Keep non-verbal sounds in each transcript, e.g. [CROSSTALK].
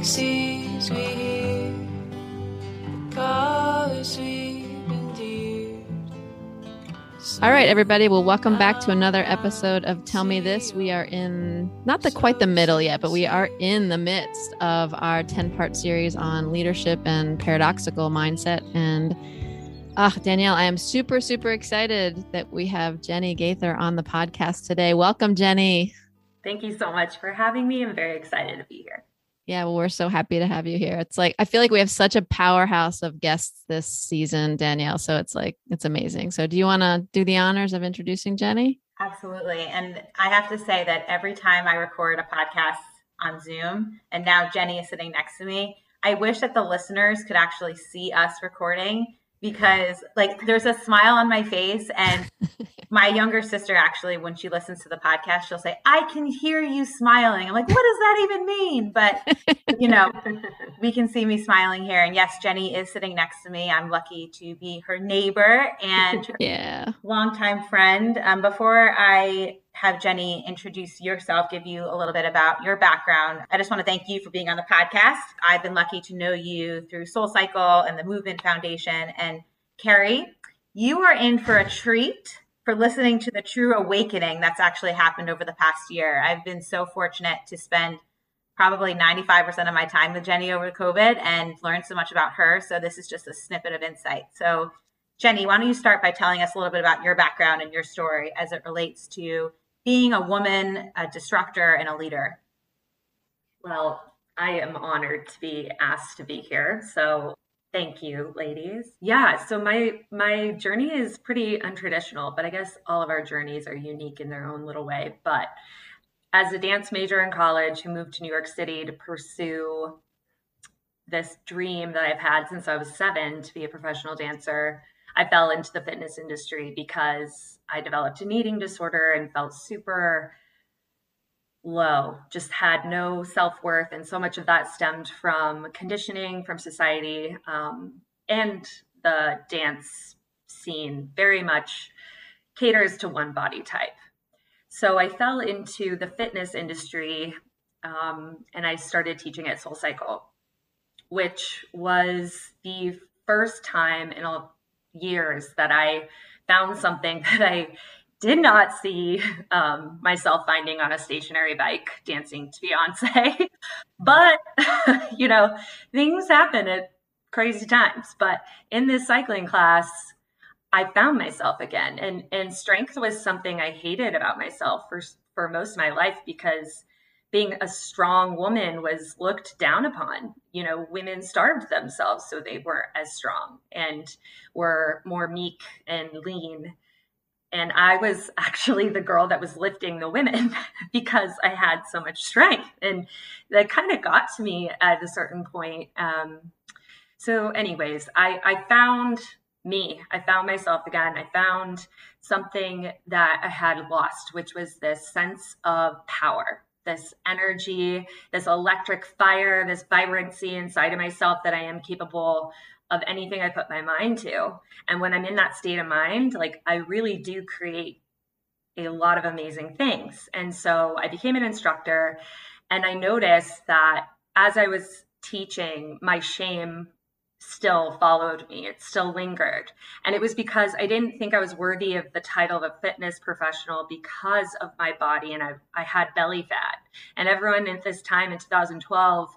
galaxies we hear, colors we've endeared. All right, everybody. Well, welcome back to another episode of Tell Me This. We are in not the quite the middle yet, but we are in the midst of our 10 part series on leadership and paradoxical mindset. And ah, Danielle, I am super, super excited that we have Jenny Gaither on the podcast today. Welcome, Jenny. Thank you so much for having me. I'm very excited to be here. Yeah, well, we're so happy to have you here. It's like I feel like we have such a powerhouse of guests this season, Danielle. So it's like it's amazing. So do you want to do the honors of introducing Jenny? Absolutely. And I have to say that every time I record a podcast on Zoom, and now Jenny is sitting next to me, I wish that the listeners could actually see us recording because like there's a smile on my face and [LAUGHS] my younger sister actually when she listens to the podcast she'll say i can hear you smiling. I'm like what does that even mean? But you know [LAUGHS] we can see me smiling here. And yes jenny is sitting next to me. I'm lucky to be her neighbor and Yeah. longtime friend. Um, before i have jenny introduce yourself give you a little bit about your background i just want to thank you for being on the podcast i've been lucky to know you through soul cycle and the Movemeant Foundation and carey you are in for a treat for listening to the true awakening that's actually happened over the past year. I've been so fortunate to spend probably 95% of my time with Jenny over COVID and learn so much about her. So this is just a snippet of insight. So Jenny, why don't you start by telling us a little bit about your background and your story as it relates to being a woman, a disruptor, and a leader? Well, I am honored to be asked to be here. So thank you, ladies. Yeah, so my my journey is pretty untraditional, but I guess all of our journeys are unique in their own little way. But as a dance major in college who moved to New York City to pursue this dream that I've had since I was 7 to be a professional dancer, I fell into the fitness industry because I developed an eating disorder and felt super low, just had no self worth. And so much of that stemmed from conditioning from society um, and the dance scene very much caters to one body type. So I fell into the fitness industry um, and I started teaching at Soul Cycle, which was the first time in a, years that I found something [LAUGHS] that I did not see um, myself finding on a stationary bike dancing to Beyonce. [LAUGHS] but, [LAUGHS] you know, things happen at crazy times. But in this cycling class, I found myself again. And, and strength was something I hated about myself for, for most of my life because being a strong woman was looked down upon. You know, women starved themselves so they weren't as strong and were more meek and lean and I was [LAUGHS] actually the girl that was lifting the women [LAUGHS] because I had so much strength, and that kind of got to me at a certain point. Um, so, anyways, I, I found me. I found myself again. I found something that I had lost, which was this sense of power, this energy, this electric fire, this vibrancy inside of myself that I am capable of anything I put my mind to. And when I'm in that state of mind, like I really do create a lot of amazing things. And so I became an instructor and I noticed that as I was teaching, my shame still followed me. It still lingered. And it was because I didn't think I was worthy of the title of a fitness professional because of my body and I, I had belly fat. And everyone at this time in 2012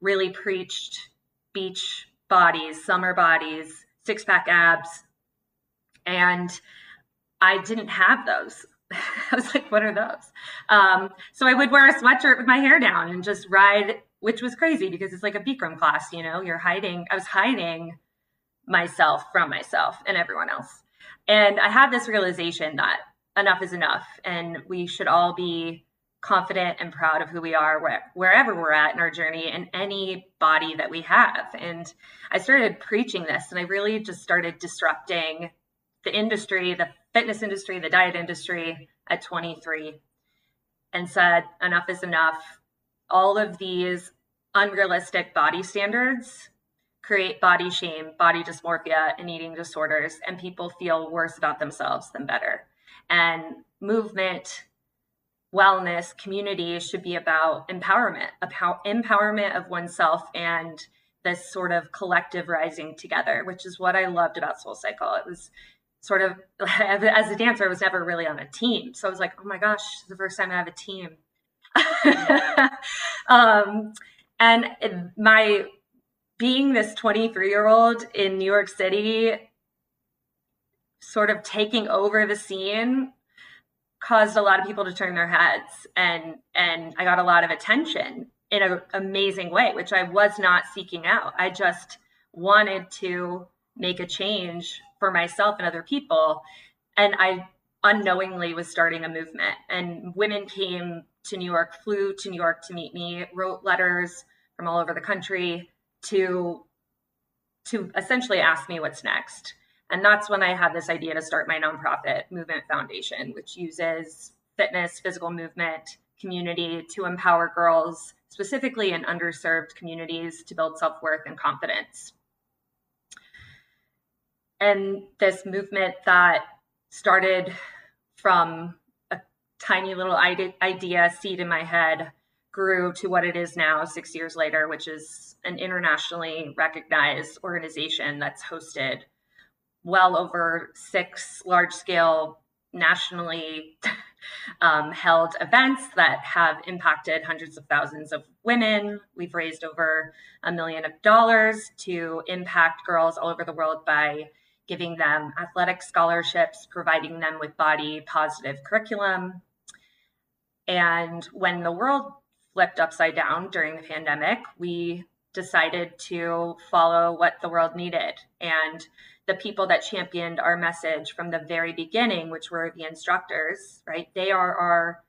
really preached beach bodies, summer bodies, six pack abs. And I didn't have those. [LAUGHS] I was like, what are those? Um, so I would wear a sweatshirt with my hair down and just ride, which was crazy because it's like a Bikram class, you know, you're hiding. I was hiding myself from myself and everyone else. And I had this realization that enough is enough and we should all be confident and proud of who we are where, wherever we're at in our journey and any body that we have. And I started preaching this and I really just started disrupting the industry, the fitness industry, the diet industry at 23 and said, enough is enough. All of these unrealistic body standards create body shame, body dysmorphia, and eating disorders, and people feel worse about themselves than better. And movement wellness community should be about empowerment, empowerment of oneself and this sort of collective rising together, which is what I loved about Soul Cycle. It was sort of [LAUGHS] as a dancer, I was never really on a team. So I was like, oh my gosh, the first time I have a team. [LAUGHS] um, and my being this 23 year old in New York City, sort of taking over the scene caused a lot of people to turn their heads. And and I got a lot of attention in an amazing way which I was not seeking out. I just wanted to make a change for myself and other people. And I unknowingly was starting a movement. And women came to New York, flew to New York to meet me, wrote letters from all over the country to to essentially ask me what's next. And that's when I had this idea to start my nonprofit Movemeant Foundation, which uses fitness, physical movement, community to empower girls, specifically in underserved communities, to build self worth and confidence. And this movement that started from a tiny little idea, seed in my head, grew to what it is now, six years later, which is an internationally recognized organization that's hosted well over six large scale nationally [LAUGHS] um, held events that have impacted hundreds of thousands of women. We've raised over a million of dollars to impact girls all over the world by giving them athletic scholarships, providing them with body positive curriculum. And when the world flipped upside down during the pandemic, we decided to follow what the world needed. And the people that championed our message from the very beginning, which were the instructors, right? They are our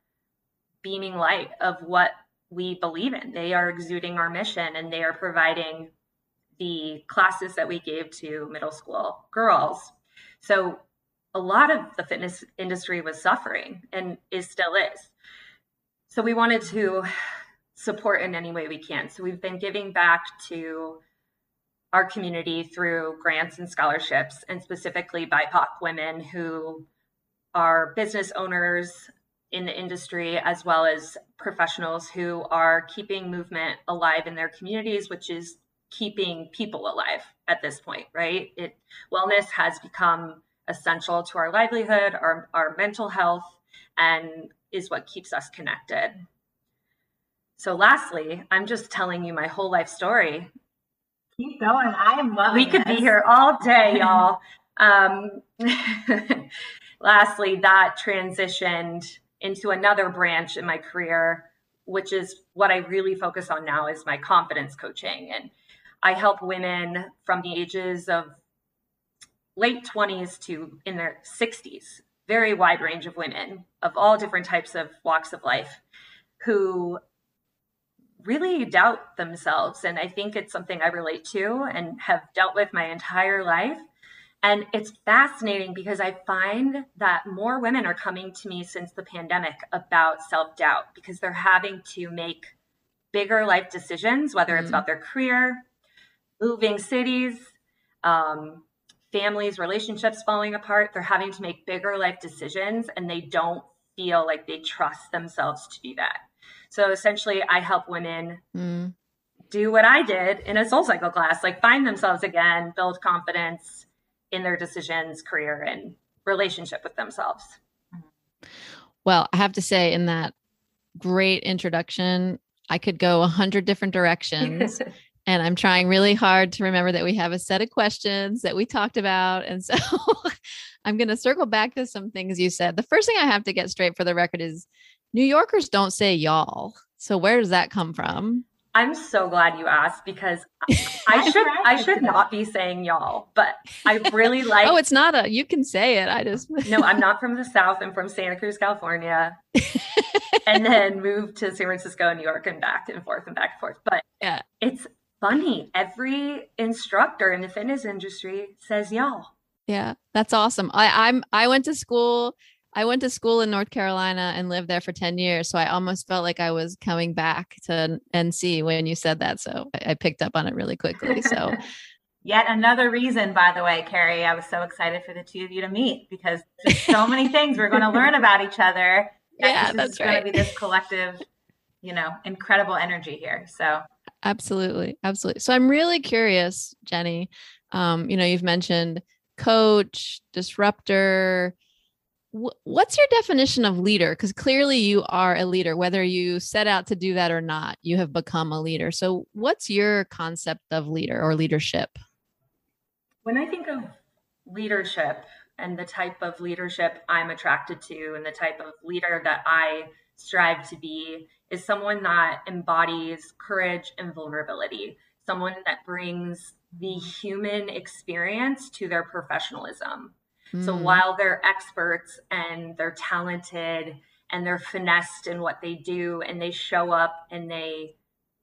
beaming light of what we believe in. They are exuding our mission and they are providing the classes that we gave to middle school girls. So a lot of the fitness industry was suffering and is still is. So we wanted to support in any way we can. So we've been giving back to our community through grants and scholarships, and specifically BIPOC women who are business owners in the industry, as well as professionals who are keeping movement alive in their communities, which is keeping people alive at this point, right? It wellness has become essential to our livelihood, our, our mental health, and is what keeps us connected. So, lastly, I'm just telling you my whole life story Keep going. I am loving We could this. be here all day, [LAUGHS] y'all. Um, [LAUGHS] lastly, that transitioned into another branch in my career, which is what I really focus on now is my confidence coaching. And I help women from the ages of late 20s to in their 60s, very wide range of women of all different types of walks of life who really doubt themselves. And I think it's something I relate to and have dealt with my entire life. And it's fascinating because I find that more women are coming to me since the pandemic about self doubt because they're having to make bigger life decisions, whether it's mm-hmm. about their career, moving cities, um, families, relationships falling apart. They're having to make bigger life decisions and they don't feel like they trust themselves to do that. So essentially, I help women mm. do what I did in a soul cycle class, like find themselves again, build confidence in their decisions, career, and relationship with themselves. Well, I have to say, in that great introduction, I could go a hundred different directions. [LAUGHS] and I'm trying really hard to remember that we have a set of questions that we talked about. And so [LAUGHS] I'm going to circle back to some things you said. The first thing I have to get straight for the record is New Yorkers don't say y'all. So where does that come from? I'm so glad you asked because [LAUGHS] I should I [LAUGHS] should not be saying y'all, but I really oh, like Oh, it's not a you can say it. I just No, I'm not from the South. I'm from Santa Cruz, California. and then moved to San Francisco New York and back and forth and back and forth. But yeah, it's funny. Every instructor in the fitness industry says y'all. Yeah, that's awesome. I, I'm I went to school I went to school in North Carolina and lived there for 10 years. So I almost felt like I was coming back to NC when you said that. So I, picked up on it really quickly. So [LAUGHS] Yet another reason, by the way, Carey, I was so excited for the two of you to meet because there's so many [LAUGHS] things we're going to learn about each other yeah, this that's is right. going to be this collective, you know, incredible energy here. So Absolutely. Absolutely. So I'm really curious, Jenny. Um, you know, you've mentioned coach, disruptor. Wh- What's your definition of leader? Because clearly you are a leader, whether you set out to do that or not, you have become a leader. So, what's your concept of leader or leadership? When I think of leadership and the type of leadership I'm attracted to and the type of leader that I strive to be is someone that embodies courage and vulnerability, someone that brings the human experience to their professionalism. So Mm, while they're experts and they're talented and they're finessed in what they do and they show up and they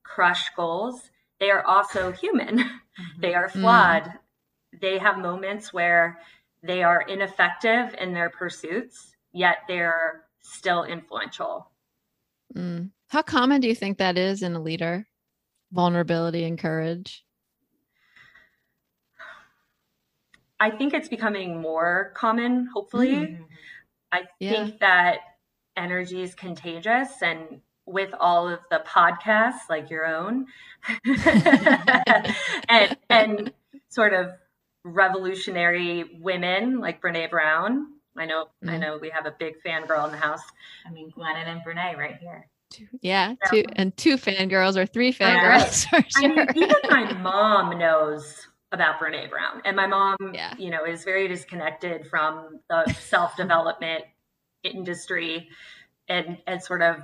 crush goals, they are also human. [LAUGHS] they are Mm. flawed. They have moments where they are ineffective in their pursuits, yet they're still influential. Mm. How common do you think that is in a leader? Vulnerability and courage. I think it's becoming more common, hopefully. Mhm. I Yeah. think that energy is contagious and with all of the podcasts like your own [LAUGHS] and and sort of revolutionary women like Brene Brown. I know I Mm. know we have a big fangirl in the house. I mean, Glennon and Brene right here. Two- Yeah, Yeah. two and two fangirls or three fangirls [LAUGHS] for I mean, even my mom knows about Brene Brown. And my mom, Yeah. you know, is very disconnected from the self-development industry and and sort of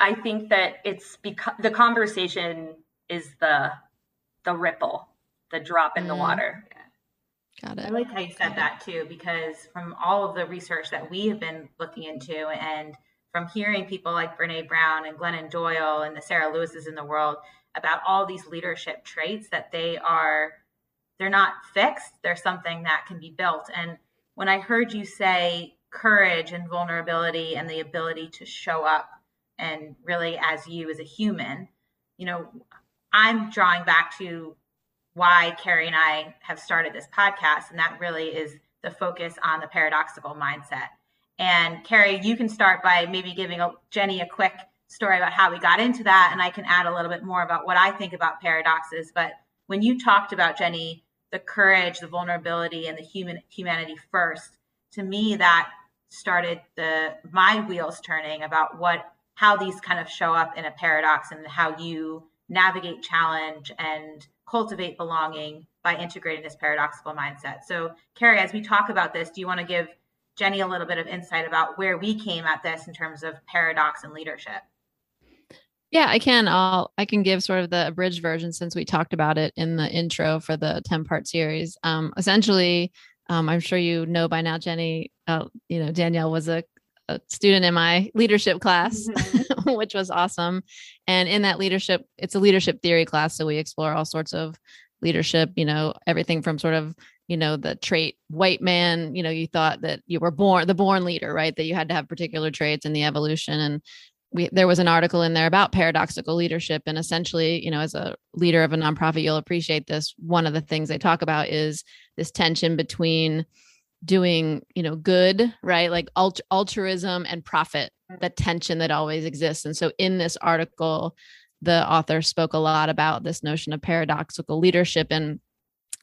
I think that it's because the conversation is the the ripple, the drop in the Mm. water. Got I like how you said that too, because from all of the research that we have been looking into and from hearing people like Brene Brown and Glennon Doyle and the Sarah Lewises in the world about all these leadership traits that they are, they're not fixed. They're something that can be built. And when I heard you say courage and vulnerability and the ability to show up and really as you as a human, you know, I'm drawing back to why Carey and I have started this podcast, and that really is the focus on the paradoxical mindset. And Carey, you can start by maybe giving a, Jenny a quick story about how we got into that, and I can add a little bit more about what I think about paradoxes. But when you talked about Jenny, the courage, the vulnerability, and the human humanity first, to me that started the my wheels turning about what how these kind of show up in a paradox and how you navigate challenge and cultivate belonging by integrating this paradoxical mindset. So, Carey, as we talk about this, do you want to give Jenny a little bit of insight about where we came at this in terms of paradox and leadership? Yeah, I can. I'll I can give sort of the abridged version since we talked about it in the intro for the 10 part series. Um, essentially, um, I'm sure you know by now, Jenny, uh, you know, Danielle was a, a student in my leadership class, mm-hmm. [LAUGHS] which was awesome. And in that leadership, it's a leadership theory class. So we explore all sorts of leadership, you know, everything from sort of, you know, the trait white man, you know, you thought that you were born the born leader, right? That you had to have particular traits in the evolution. And we there was an article in there about paradoxical leadership and essentially you know as a leader of a nonprofit you'll appreciate this one of the things they talk about is this tension between doing you know good right? Like alt- altruism and profit mm. the tension that always exists. And so in this article the author spoke a lot about this notion of paradoxical leadership. And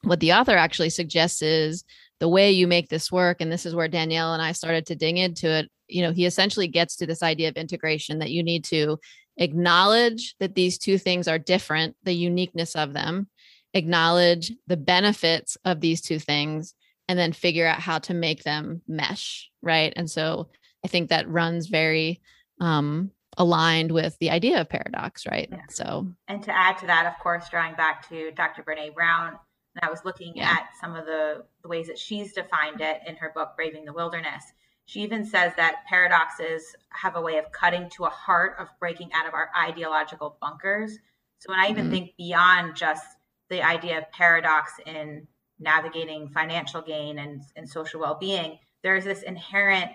what the author actually suggests is the way you make this work and this is where danielle and i started to dig into it you know he essentially gets to this idea of integration that you need to acknowledge that these two things are different the uniqueness of them acknowledge the benefits of these two things and then figure out how to make them mesh right and so i think that runs very um aligned with the idea of paradox right Yeah. so And to add to that, of course, drawing back to Dr. Brene Brown, and I was looking Yeah. at some of the, the ways that she's defined it in her book, Braving the Wilderness. She even says that paradoxes have a way of cutting to a heart of breaking out of our ideological bunkers. So when I even Mhm. think beyond just the idea of paradox in navigating financial gain and, and social well-being, there's this inherent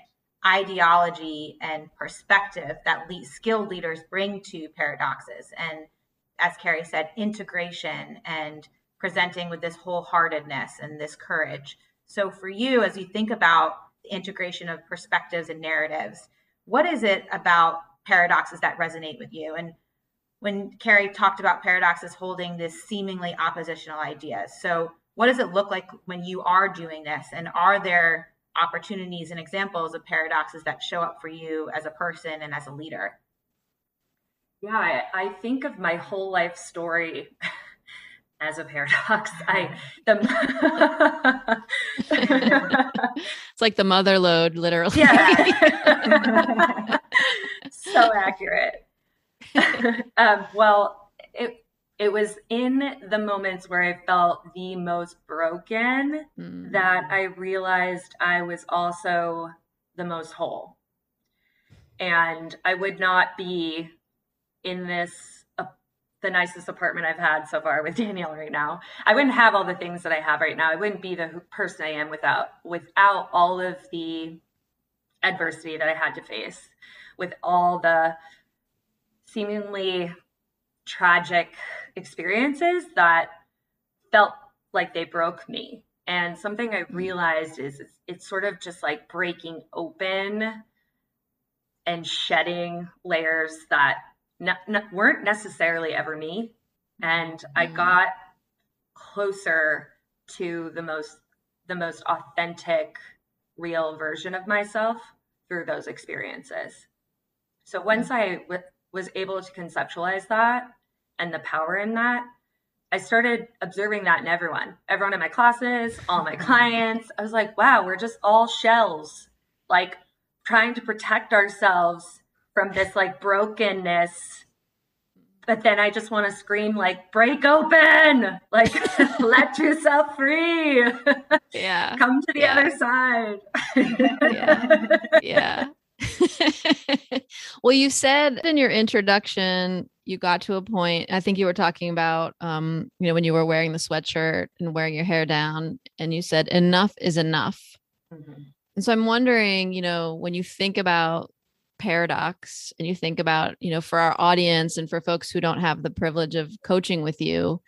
ideology and perspective that le- skilled leaders bring to paradoxes. And as Carey said, integration and presenting with this wholeheartedness and this courage. So for you, as you think about the integration of perspectives and narratives. What is it about paradoxes that resonate with you? And when Carey talked about paradoxes holding this seemingly oppositional ideas. So, what does it look like when you are doing this? And are there opportunities and examples of paradoxes that show up for you as a person and as a leader? Yeah, I, I think of my whole life story [LAUGHS] as a paradox. [LAUGHS] I the [LAUGHS] it's like the mother load, literally. Yeah, so accurate. um, well, it it was in the moments where I felt the most broken mm. that I realized I was also the most whole. And I would not be in this uh, the nicest apartment I've had so far with [LAUGHS] Danielle right now. I wouldn't have all the things that I have right now. I wouldn't be the person I am without without all of the adversity that I had to face, with all the seemingly tragic experiences that felt like they broke me. And something I mm-hmm. realized is it's, it's sort of just like breaking open and shedding layers that weren't necessarily ever me. And I mm-hmm. got closer to the most the most authentic real version of myself through those experiences. So once I w- was able to conceptualize that and the power in that, I started observing that in everyone, everyone in my classes, all my clients. I was like, wow, we're just all shells, like trying to protect ourselves from this like brokenness. But then I just want to scream, like, break open, like, [LAUGHS] let yourself free. Yeah. [LAUGHS] Come to the yeah. other side. yeah. Yeah. [LAUGHS] well, you said in your introduction, you got to a point, I think you were talking about, um, you know, when you were wearing the sweatshirt and wearing your hair down, and you said, enough is enough. Mm-hmm. And so I'm wondering, you know, when you think about paradox and you think about, you know, for our audience and for folks who don't have the privilege of coaching with you,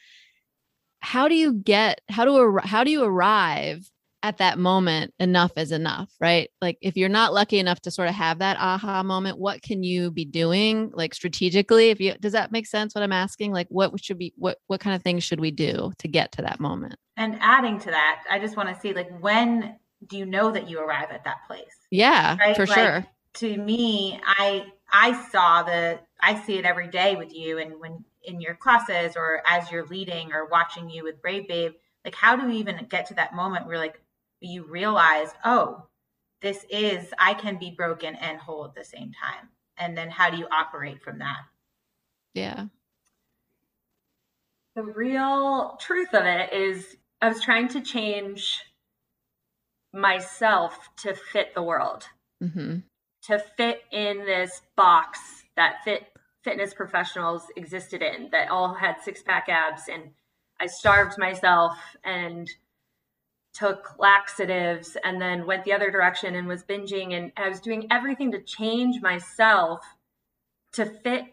how do you get, how do, how do you arrive at that moment enough is enough right? Like if you're not lucky enough to sort of have that aha moment what can you be doing like strategically? If you does that make sense what i'm asking? Like what should be what what kind of things should we do to get to that moment? And adding to that i just want to see like when do you know that you arrive at that place? Yeah right? for like, sure. to me i i saw the i see it every day with you and when in your classes or as you're leading or watching you with brave babe like how do we even get to that moment where like you realize, oh, this is, I can be broken and whole at the same time. And then how do you operate from that? Yeah. The real truth of it is, I was trying to change myself to fit the world, mm-hmm. to fit in this box that fit fitness professionals existed in, that all had six pack abs. And I starved myself and took laxatives and then went the other direction and was binging and I was doing everything to change myself to fit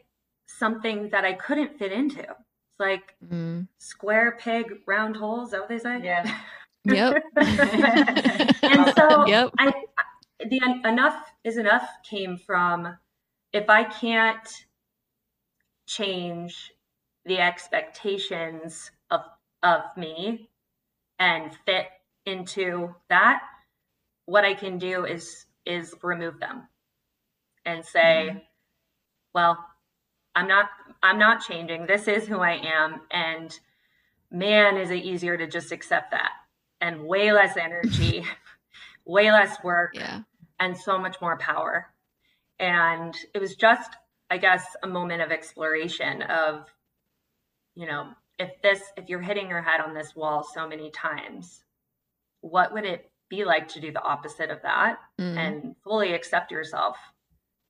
something that I couldn't fit into. It's like mm. square peg round hole, is that what they say? Yeah. [LAUGHS] Yep. [LAUGHS] and so yep. I the enough is enough came from if I can't change the expectations of of me and fit into that, what I can do is is remove them and say, mm-hmm. well, I'm not I'm not changing. This is who I am and man is it easier to just accept that and way less energy, [LAUGHS] way less work yeah. and so much more power. And it was just I guess a moment of exploration of you know, if this if you're hitting your head on this wall so many times, what would it be like to do the opposite of that mm. and fully accept yourself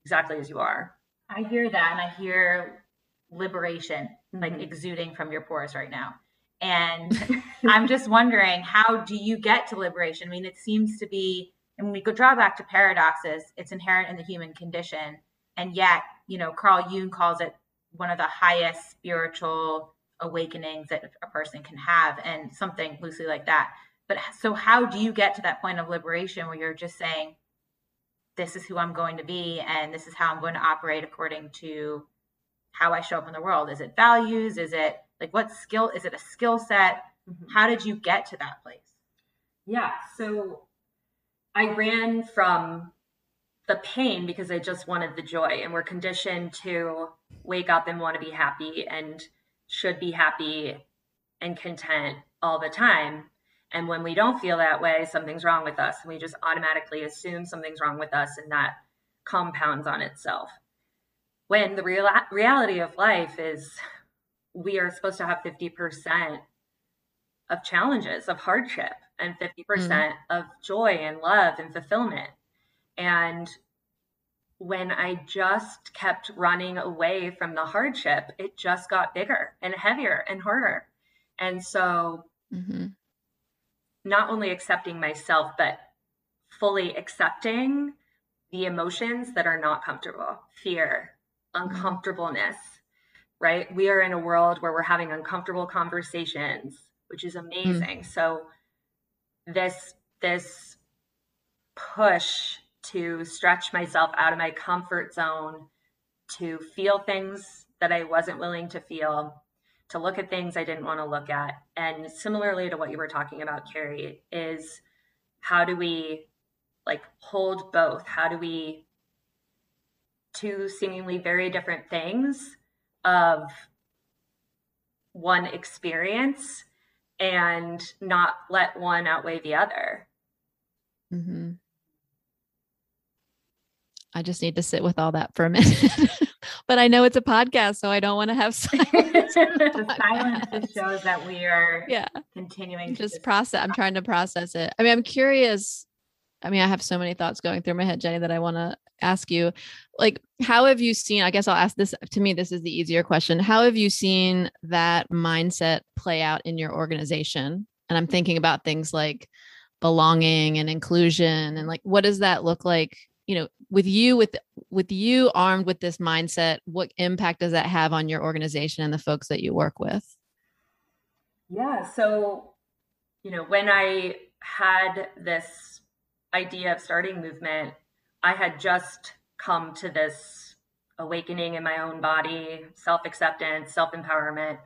exactly as you are? I hear that and I hear liberation mm-hmm. like exuding from your pores right now. And [LAUGHS] I'm just wondering, how do you get to liberation? I mean, it seems to be, and when we go draw back to paradoxes, it's inherent in the human condition. And yet, you know, Carl Jung calls it one of the highest spiritual awakenings that a person can have, and something loosely like that but so how do you get to that point of liberation where you're just saying this is who i'm going to be and this is how i'm going to operate according to how i show up in the world is it values is it like what skill is it a skill set Mhm. how did you get to that place Yeah. So I ran from the pain because I just wanted the joy. And we're conditioned to wake up and want to be happy and should be happy and content all the time. And when we don't feel that way, something's wrong with us. And we just automatically assume something's wrong with us and that compounds on itself. When the real reality of life is we are supposed to have 50% of challenges, of hardship, and 50% of joy and love and fulfillment. And when I just kept running away from the hardship, it just got bigger and heavier and harder. And so, hmm not only accepting myself, but fully accepting the emotions that are not comfortable fear, mm-hmm. uncomfortableness, right? We are in a world where we're having uncomfortable conversations, which is mm-hmm. amazing. So, this, this push to stretch myself out of my comfort zone, to feel things that I wasn't willing to feel, to look at things I didn't want to look at. And similarly to what you were talking about, Carey, is how do we like hold both? How do we two seemingly very different things of one experience and not let one outweigh the other? hmm I just need to sit with all that for a minute. [LAUGHS] but I know it's a podcast, so I don't want to have [LAUGHS] silence. the silence just shows that we are yeah. continuing to just process i'm trying to process it i mean i'm curious i mean i have so many thoughts going through my head jenny that i want to ask you like how have you seen i guess i'll ask this to me this is the easier question how have you seen that mindset play out in your organization and i'm thinking about things like belonging and inclusion and like what does that look like you know with you with with you armed with this mindset what impact does that have on your organization and the folks that you work with Yeah. So, you know, when I had this idea of starting Movemeant, I had just come to this awakening in my own body, self acceptance, self empowerment.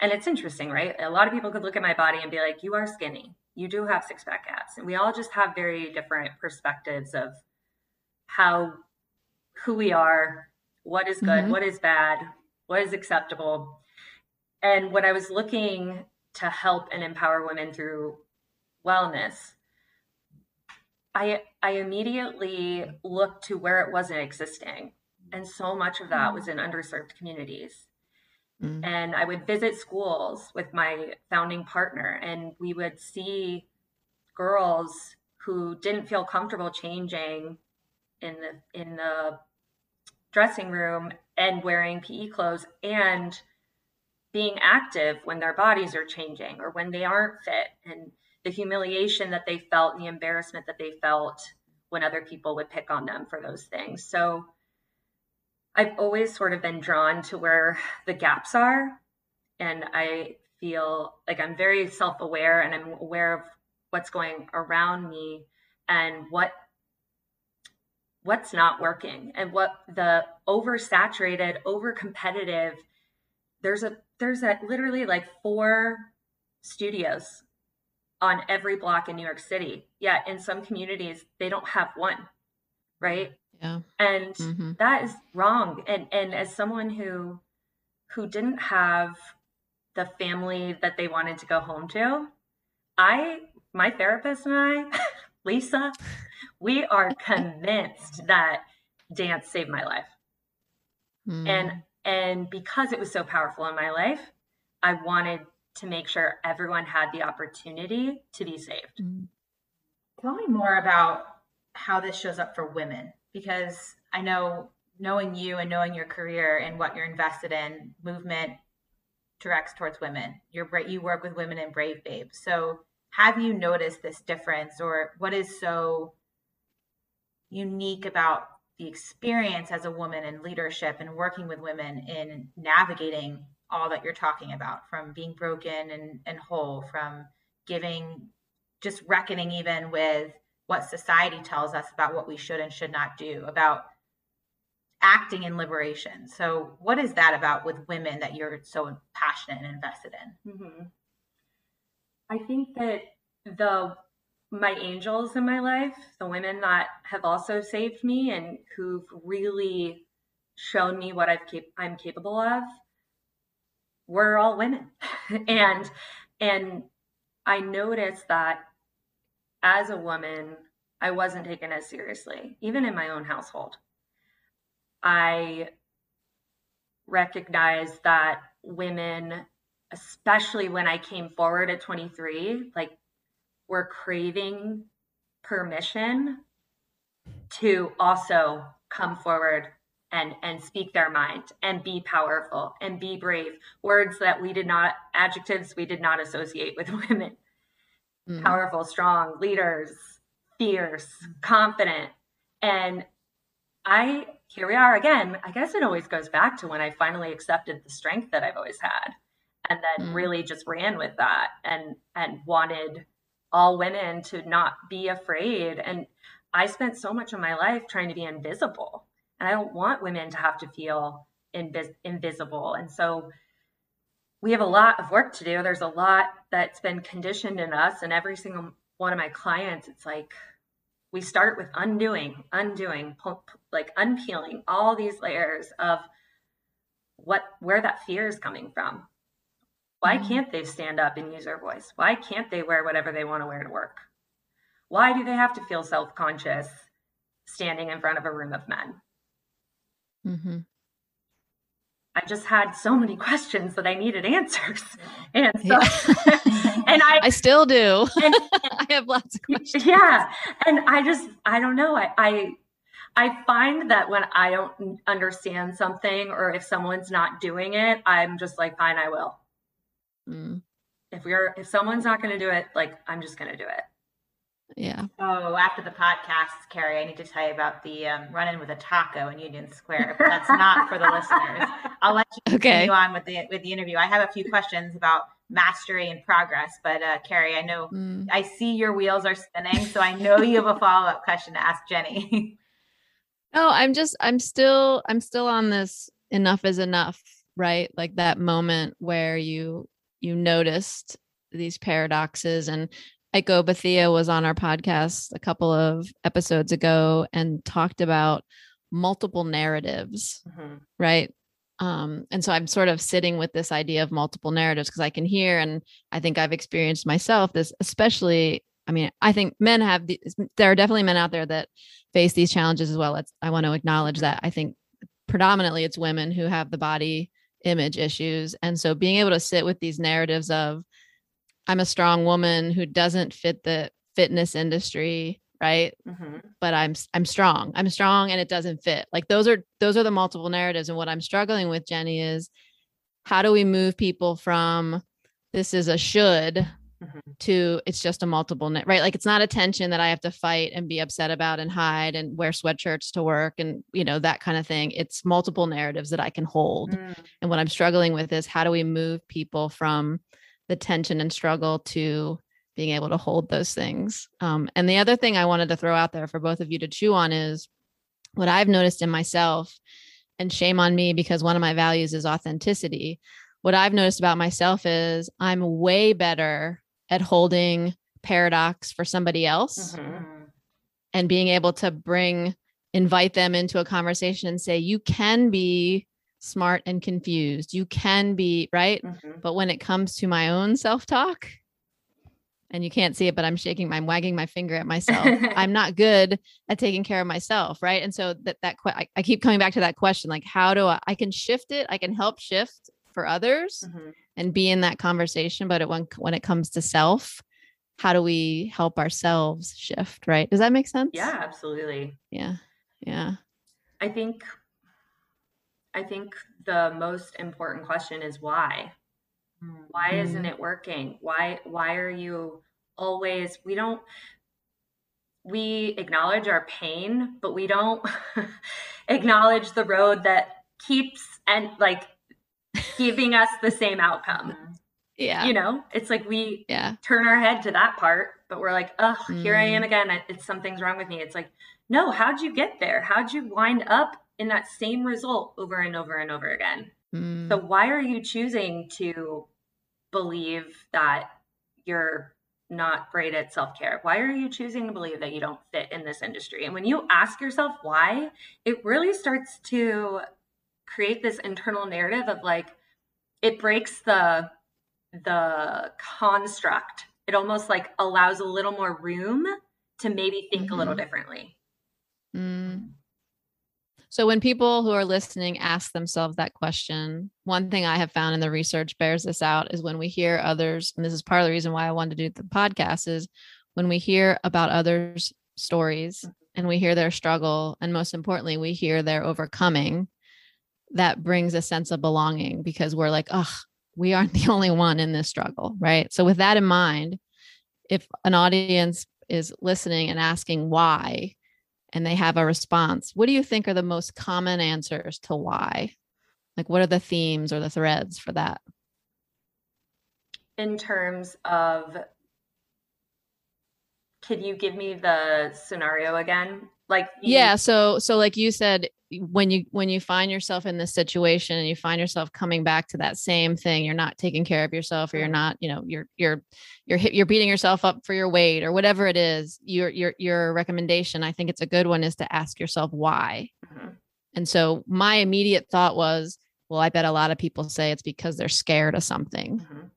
And it's interesting, right? A lot of people could look at my body and be like, you are skinny. You do have six pack abs. And we all just have very different perspectives of how, who we are, what is good, Mhm. what is bad, what is acceptable. And when I was looking to help and empower women through wellness, I I immediately looked to where it wasn't existing. And so much of that was in underserved communities. Mm. And I would visit schools with my founding partner, and we would see girls who didn't feel comfortable changing in the in the dressing room and wearing PE clothes and being active when their bodies are changing or when they aren't fit and the humiliation that they felt and the embarrassment that they felt when other people would pick on them for those things. So I've always sort of been drawn to where the gaps are and I feel like I'm very self-aware and I'm aware of what's going around me and what what's not working and what the oversaturated, over competitive. There's a there's a literally like four studios on every block in New York City. Yet in some communities they don't have one, right? yeah And hmm that is wrong. And and as someone who who didn't have the family that they wanted to go home to, I my therapist and I, [LAUGHS] Lisa, we are convinced that dance saved my life. Mm-hmm. And and because it was so powerful in my life, I wanted to make sure everyone had the opportunity to be saved. Mm. Tell me more about how this shows up for women because I know knowing you and knowing your career and what you're invested in, Movemeant directs towards women. You're you work with women in Brave Babe. So have you noticed this difference or what is so unique about the experience as a woman in leadership and working with women in navigating all that you're talking about from being broken and, and whole from giving just reckoning even with what society tells us about what we should and should not do, about acting in liberation. So, what is that about with women that you're so passionate and invested in? Mm-hmm. I think that the my angels in my life, the women that have also saved me and who've really shown me what I've cap- I'm capable of, we're all women, [LAUGHS] and and I noticed that as a woman, I wasn't taken as seriously, even in my own household. I recognized that women, especially when I came forward at 23, like were craving permission to also come forward and and speak their mind and be powerful and be brave. Words that we did not adjectives we did not associate with [LAUGHS] women. Mm. powerful strong leaders fierce confident. And i here we are again. I guess it always goes back to when i finally accepted the strength that i've always had and then mm. really just ran with that and and wanted all women to not be afraid. And I spent so much of my life trying to be invisible. And I don't want women to have to feel invis- invisible. And so we have a lot of work to do. There's a lot that's been conditioned in us. And every single one of my clients, it's like we start with undoing, undoing, like unpeeling all these layers of what where that fear is coming from why mm-hmm. can't they stand up and use their voice? Why can't they wear whatever they want to wear to work? Why do they have to feel self conscious standing in front of a room of men? Mm-hmm. I just had so many [LAUGHS] questions that I needed answers. And so, yeah. [LAUGHS] and I, I still do. And, [LAUGHS] I have lots of questions. Yeah. And I just, I don't know. I, I, I find that when I don't understand something or if someone's not doing it, I'm just like, fine, I will. Mm. If we're if someone's not going to do it, like I'm just going to do it. Yeah. Oh, after the podcast, Carey, I need to tell you about the um, run-in with a taco in Union Square. But that's not for the listeners. I'll let you [LAUGHS] okay. continue on with the with the interview. I have a few questions about mastery and progress, but uh, Carey, I know mm. I see your wheels are spinning, so I know you have a follow-up question to ask Jenny. no, [LAUGHS] I'm just I'm still I'm still on this enough is enough, right? Like that moment where you you noticed these paradoxes and Iko Bethia was on our podcast a couple of episodes ago and talked about multiple narratives, mm-hmm. right? Um, and so I'm sort of sitting with this idea of multiple narratives because I can hear, and I think I've experienced myself this, especially. I mean, I think men have the, there are definitely men out there that face these challenges as well. It's, I want to acknowledge that. I think predominantly it's women who have the body image issues. And so being able to sit with these narratives of I'm a strong woman who doesn't fit the fitness industry, right? Mm-hmm. But I'm I'm strong. I'm strong and it doesn't fit. Like those are those are the multiple narratives and what I'm struggling with Jenny is how do we move people from this is a should mm-hmm. to it's just a multiple net right? Like it's not a tension that i have to fight and be upset about and hide and wear sweatshirts to work and you know that kind of thing. It's multiple narratives that i can hold. Mm. and what i'm struggling with is how do we move people from the tension and struggle to being able to hold those things? Um, and the other thing i wanted to throw out there for both of you to chew on is what i've noticed in myself and shame on me because one of my values is authenticity. What I've noticed about myself is I'm way better at holding paradox for somebody else mm-hmm. and being able to bring invite them into a conversation and say you can be smart and confused you can be right mm-hmm. but when it comes to my own self-talk and you can't see it but i'm shaking i'm wagging my finger at myself [LAUGHS] i'm not good at taking care of myself right and so that that I, I keep coming back to that question like how do i i can shift it i can help shift for others mm-hmm. and be in that conversation but it, when when it comes to self how do we help ourselves shift right? Does that make sense? Yeah absolutely. Yeah yeah. I think i think the most important question is why. Why mm. isn't it working? Why why are you always we don't we acknowledge our pain but we don't [LAUGHS] acknowledge the road that keeps and like giving us the same outcome. Yeah. You know, it's like we Yeah. turn our head to that part, but we're like, oh, here I am Mm. again. It's something's wrong with me. It's like, no, how'd you get there? How'd you wind up in that same result over and over and over again? Mm. So why are you choosing to believe that you're not great at self-care? Why are you choosing to believe that you don't fit in this industry? And when you ask yourself why, it really starts to create this internal narrative of like it breaks the the construct. It almost like allows a little more room to maybe think a little Mhm. differently. Mm. So when people who are listening ask themselves that question, one thing I have found in the research bears this out is when we hear others, and this is part of the reason why I wanted to do the podcast, is when we hear about others' stories and we hear their struggle, and most importantly, we hear their overcoming, that brings a sense of belonging because we're like, oh, we aren't [LAUGHS] the only one in this struggle, right? So with that in mind, if an audience is listening and asking why, and they have a response, what do you think are the most common answers to why? Like, what are the themes or the threads for that? In terms of can you give me the scenario again? Like you- Yeah. So, so like you said, when you when you find yourself in this situation and you find yourself coming back to that same thing, you're not taking care of yourself, or you're not, you know, you're you're you're hit- you're beating yourself up for your weight or whatever it is. Your your your recommendation, I think it's a good one, is to ask yourself why. Mhm. And so my immediate thought was, well, I bet a lot of people say it's because they're scared of something. Mhm.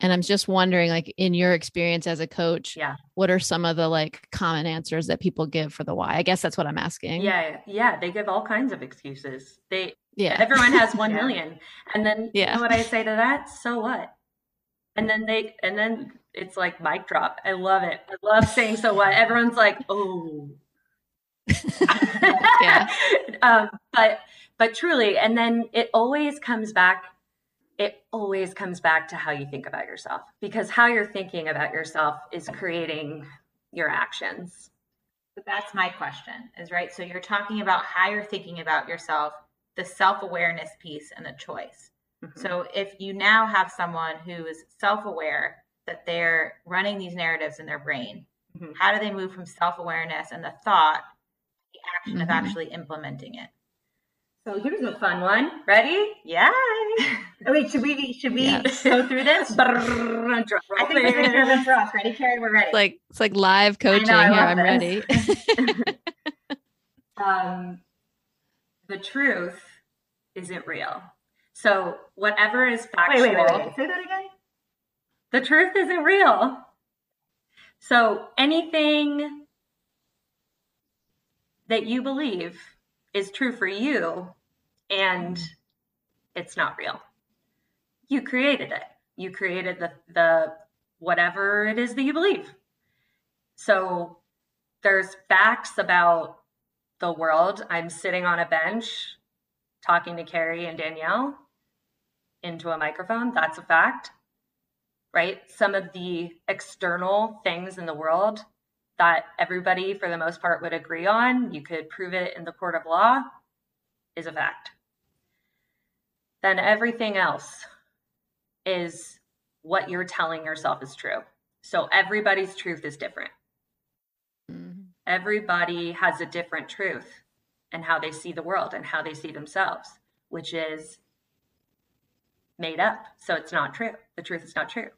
And I'm just wondering, like, in your experience as a coach, Yeah. what are some of the like common answers that people give for the why? I guess that's what I'm asking. Yeah, yeah, they give all kinds of excuses. They Yeah. everyone has [LAUGHS] one Yeah. million, and then you Yeah. know what I say to that? So what? And then they and then it's like mic drop. I love it. I love saying so what. Everyone's like, oh. [LAUGHS] Yeah. [LAUGHS] um, but but truly, and then it always comes back. It always comes back to how you think about yourself because how you're thinking about yourself is creating your actions. But that's my question is right. So you're talking about how you're thinking about yourself, the self awareness piece, and the choice. Mhm. So if you now have someone who is self aware that they're running these narratives in their brain, Mhm. how do they move from self awareness and the thought to the action of Mhm. actually implementing it? So here's a fun one. Ready? Yeah. [LAUGHS] Oh, wait, should we should we Yes. go through this? [LAUGHS] I think roll, this is please. driven for us. Ready, Karen? We're ready. It's like it's like live coaching I here. I'm ready. [LAUGHS] um, the truth isn't real. So whatever is wait, factual, wait, wait, wait. Say that again. the truth isn't real. So anything that you believe is true for you, and it's not real. You created it. You created the the whatever it is that you believe. So there's facts about the world. I'm sitting on a bench talking to Carey and Danielle into a microphone. That's a fact, right? Some of the external things in the world that everybody, for the most part, would agree on, you could prove it in the court of law, is a fact. Then everything else is what you're telling yourself is true. So everybody's truth is different Mm-hmm. everybody has a different truth and how they see the world and how they see themselves, which is made up. So it's not true. The truth is not true.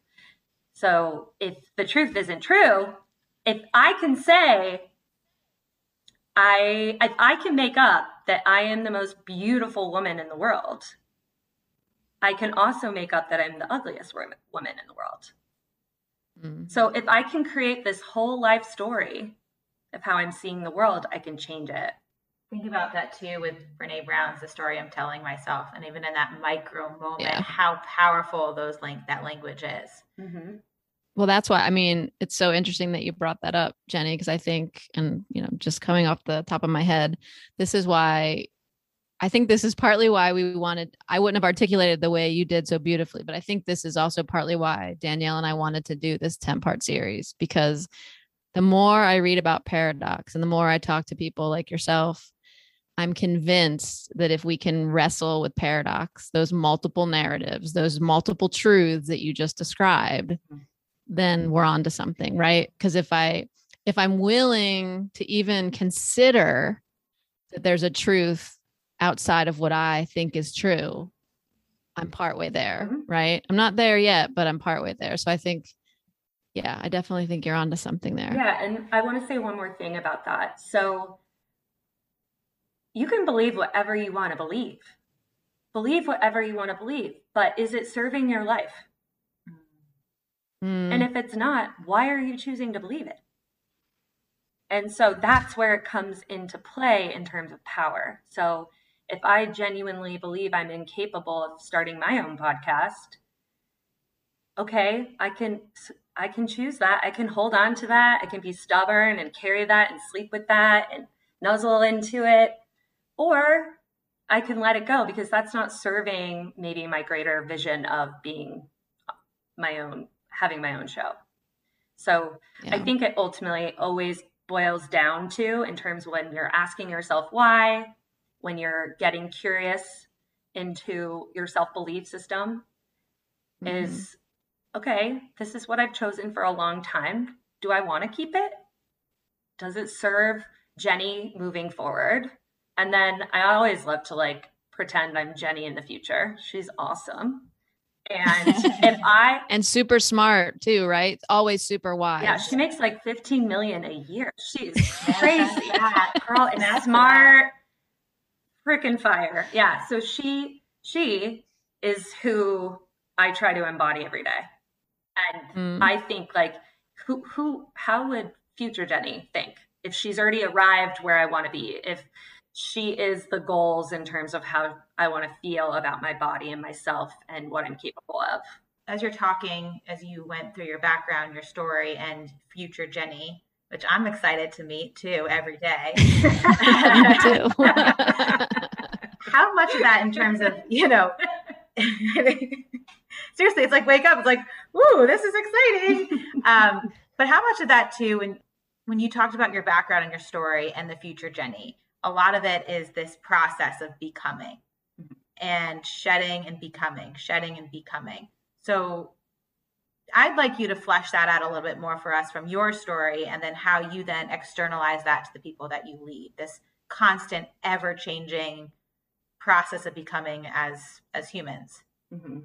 So if the truth isn't true, if I can say, I if I can make up that I am the most beautiful woman in the world, I can also make up that I'm the ugliest woman woman in the world. Mhm. So if I can create this whole life story of how I'm seeing the world, I can change it. Think about that too with Brene Brown's The Story I'm Telling Myself. And even in that micro moment, Yeah. how powerful those lang- that language is. Mm-hmm. Well, that's why I mean it's so interesting that you brought that up, Jenny, because I think, and you know, just coming off the top of my head, this is why I think this is partly why we wanted, I wouldn't have articulated the way you did so beautifully, but I think this is also partly why Danielle and I wanted to do this 10 part series because the more I read about paradox and the more I talk to people like yourself, I'm convinced that if we can wrestle with paradox, those multiple narratives, those multiple truths that you just described, mm-hmm. Then we're on to something, right? Because if I if I'm willing to even consider that there's a truth outside of what I think is true, I'm partway there, Mhm. right? I'm not there yet, but I'm partway there. So I think, yeah, I definitely think you're onto something there. Yeah, and I want to say one more thing about that. So you can believe whatever you want to believe. Believe whatever you want to believe, but is it serving your life? Mm, And if it's not, why are you choosing to believe it? And so that's where it comes into play in terms of power. So if I genuinely believe I'm incapable of starting my own podcast, okay, I can I can choose that. I can hold on to that. I can be stubborn and carry that and sleep with that and nuzzle into it. Or I can let it go because that's not serving maybe my greater vision of being my own having my own show. So I think it ultimately always boils down to, in terms of when you're asking yourself why, when you're getting curious into your self belief system, Mhm. is okay, this is what I've chosen for a long time. Do I want to keep it? Does it serve Jenny moving forward? And then I always love to like pretend I'm Jenny in the future. She's awesome. And [LAUGHS] if I and super smart too, right? Always super wise. Yeah, she makes like 15 million a year. She's [LAUGHS] crazy. that. Girl And that's smart. Freaking fire. Yeah. So she she is who I try to embody every day. And Mm. I think like who who how would future Jenny think if she's already arrived where I want to be? If she is the goals in terms of how I want to feel about my body and myself and what I'm capable of. as you're talking, as you went through your background, your story, and future Jenny, which I'm excited to meet too every day. [LAUGHS] [LAUGHS] Me too. How much of that, in terms of you know, [LAUGHS] seriously, it's like wake up. It's like, woo, this is exciting. Um, but how much of that too, when when you talked about your background and your story and the future Jenny, a lot of it is this process of becoming and shedding and becoming, shedding and becoming. So I'd like you to flesh that out a little bit more for us from your story and then how you then externalize that to the people that you lead. This constant ever changing process of becoming as as humans. hmm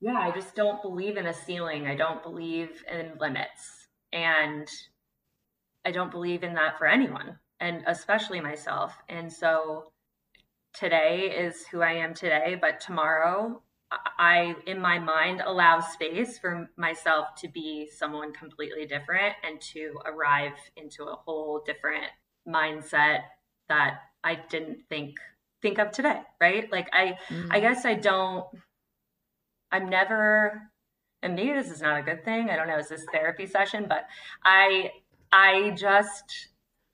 Yeah, I just don't believe in a ceiling. I don't believe in limits. And I don't believe in that for anyone, and especially myself. And so today is who I am today, but tomorrow I, in my mind, allow space for myself to be someone completely different and to arrive into a whole different mindset that I didn't think think of today, right? Like I Mm. I guess I don't, I'm never, and maybe this is not a good thing. I don't know. Is this therapy session? But I, I just,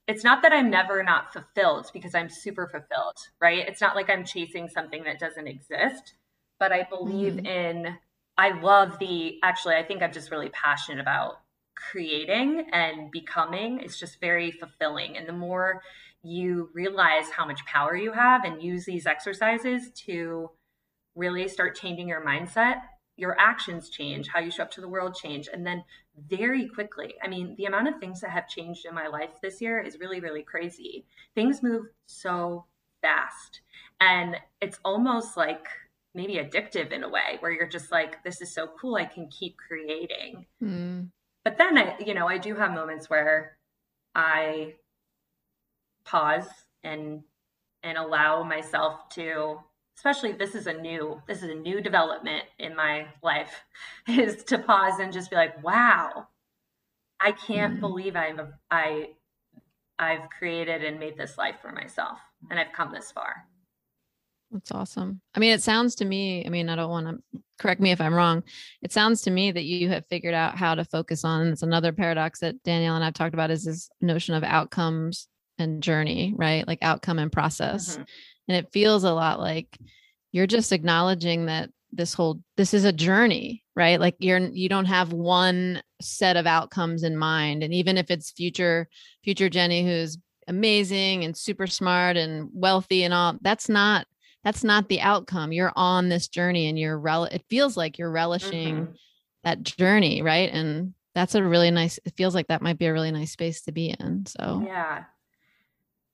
it's not that I'm never not fulfilled because I'm super fulfilled, right? It's not like I'm chasing something that doesn't exist, but I believe mm-hmm. in, I love the, actually, I think I'm just really passionate about creating and becoming. It's just very fulfilling. And the more you realize how much power you have and use these exercises to really start changing your mindset, your actions change, how you show up to the world change. And then very quickly, I mean, the amount of things that have changed in my life this year is really, really crazy. Things move so fast. And it's almost like maybe addictive in a way where you're just like, this is so cool. I can keep creating Mm. but then I, you know, I do have moments where I pause and and allow myself to, especially this is a new, this is a new development in my life, [LAUGHS] is to pause and just be like, wow, I can't Mhm. believe I'm a, I I've created and made this life for myself, and I've come this far. That's awesome. I mean, it sounds to me, I mean, I don't want to correct me if I'm wrong. It sounds to me that you have figured out how to focus on it's another paradox that Danielle and I've talked about is this notion of outcomes and journey, right? Like outcome and process. Mhm. And it feels a lot like you're just acknowledging that this whole this is a journey, right? Like you're you don't have one set of outcomes in mind. And even if it's future future Jenny who's amazing and super smart and wealthy and all. That's not that's not the outcome. You're on this journey and you're rel it feels like you're relishing Mhm. that journey, right? And that's a really nice it feels like that might be a really nice space to be in. So Yeah.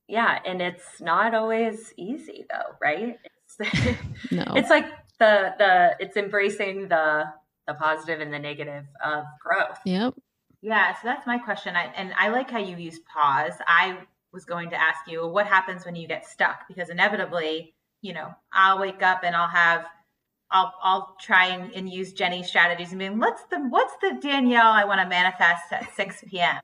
Yeah, and it's not always easy though, right? It's no. [LAUGHS] it's like the the it's embracing the the positive and the negative of growth. Yep. Yeah, so that's my question. I, and I like how you use pause. I was going to ask you, what happens when you get stuck? Because inevitably, you know, I'll wake up and I'll have, I'll, I'll try and, and use Jenny's strategies and mean, what's the, what's the Danielle I want to manifest at 6 p.m.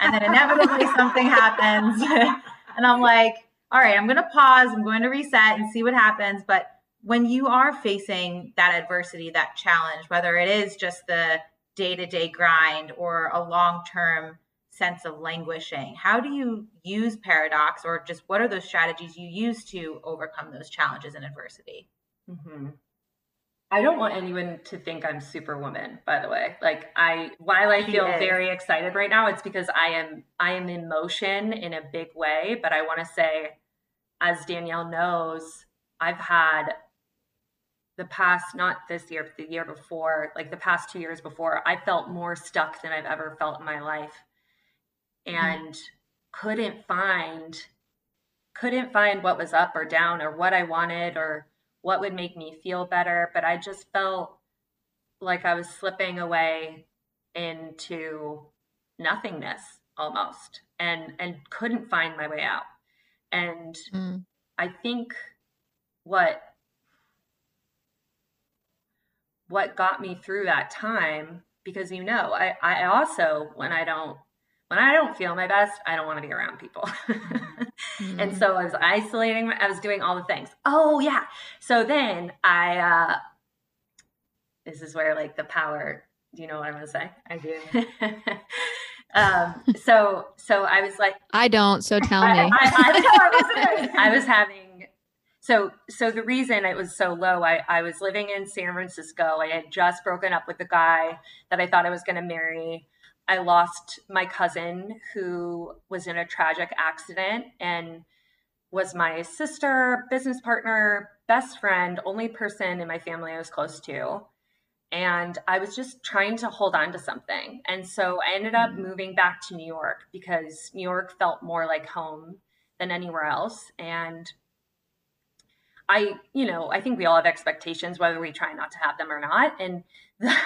And then inevitably something happens, [LAUGHS] and I'm like, all right, I'm going to pause. I'm going to reset and see what happens. But when you are facing that adversity, that challenge, whether it is just the day to day grind or a long term sense of languishing, how do you use paradox or just what are those strategies you use to overcome those challenges and adversity? hmm I don't want anyone to think I'm superwoman, by the way. Like I while I She feel is. very excited right now, it's because I am I am in motion in a big way, but I want to say as Danielle knows, I've had the past not this year, but the year before, like the past 2 years before, I felt more stuck than I've ever felt in my life. Mm-hmm. And couldn't find couldn't find what was up or down or what I wanted or what would make me feel better, but I just felt like I was slipping away into nothingness almost and and couldn't find my way out. And Mm. I think what what got me through that time because you know I, I also when I don't when I don't feel my best, I don't want to be around people. [LAUGHS] And Mm. so I was isolating, I was doing all the things. Oh, yeah. So then I, uh, this is where like the power, do you know what I'm going to say? I do. [LAUGHS] um, so, so I was like, I don't, so tell me. I, I, I, I was having, so, so the reason it was so low, I, I was living in San Francisco. I had just broken up with the guy that I thought I was going to marry. I lost my cousin who was in a tragic accident and was my sister, business partner, best friend, only person in my family I was close to. And I was just trying to hold on to something. And so I ended up mm. moving back to New York because New York felt more like home than anywhere else. And I, you know, I think we all have expectations, whether we try not to have them or not. And [LAUGHS] the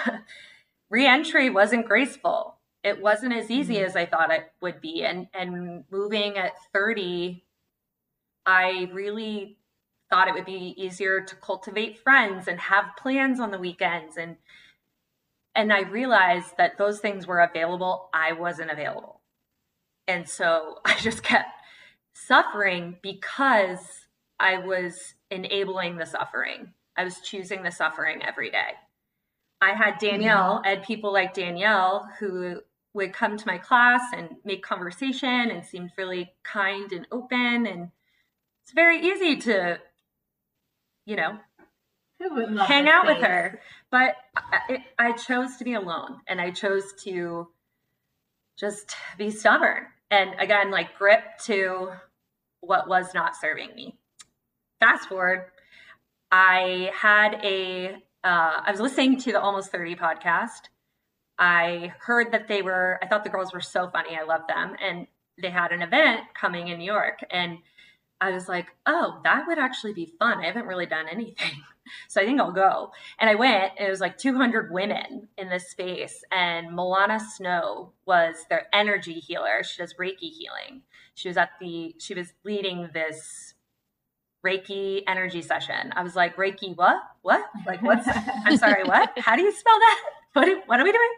reentry wasn't graceful it wasn't as easy Mhm. as I thought it would be. And and moving at 30, I really thought it would be easier to cultivate friends and have plans on the weekends and and I realized that those things were available, I wasn't available. And so [LAUGHS] I just kept suffering because I was enabling the suffering. I was choosing the suffering every day. I had Danielle, I had people like Danielle who would come to my class and make conversation and seemed really kind and open. And it's very easy to, you know, Who would love hang out with her. But I, I chose to be alone and I chose to just be stubborn and again, like grip to what was not serving me. Fast forward, I had a, uh, I was listening to the Almost 30 podcast. I heard that they were, I thought the girls were so funny. I loved them. And they had an event coming in New York. And I was like, oh, that would actually be fun. I haven't really done anything. [LAUGHS] So I think I'll go. And I went, and it was like 200 women in this space. And Milana Snow was their energy healer. She does Reiki healing. She was at the, she was leading this Reiki energy session. I was like, Reiki, what? What? Like, what's, I'm sorry, what? [LAUGHS] How do you spell that? [LAUGHS] What, are- what are we doing?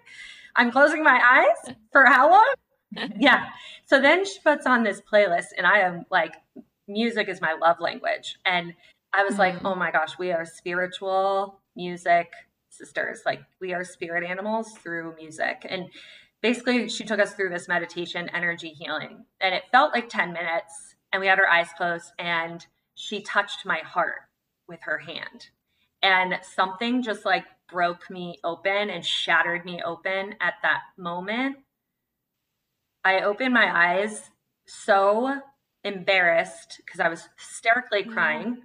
I'm closing my eyes for how long? [LAUGHS] yeah. So then she puts on this playlist, and I am like, music is my love language. And I was like, Mhm. oh my gosh, we are spiritual music sisters. Like, we are spirit animals through music. And basically, she took us through this meditation, energy healing. And it felt like 10 minutes, and we had our eyes closed, and she touched my heart with her hand. And something just like broke me open and shattered me open at that moment. I opened my eyes so embarrassed because I was hysterically mm-hmm. crying.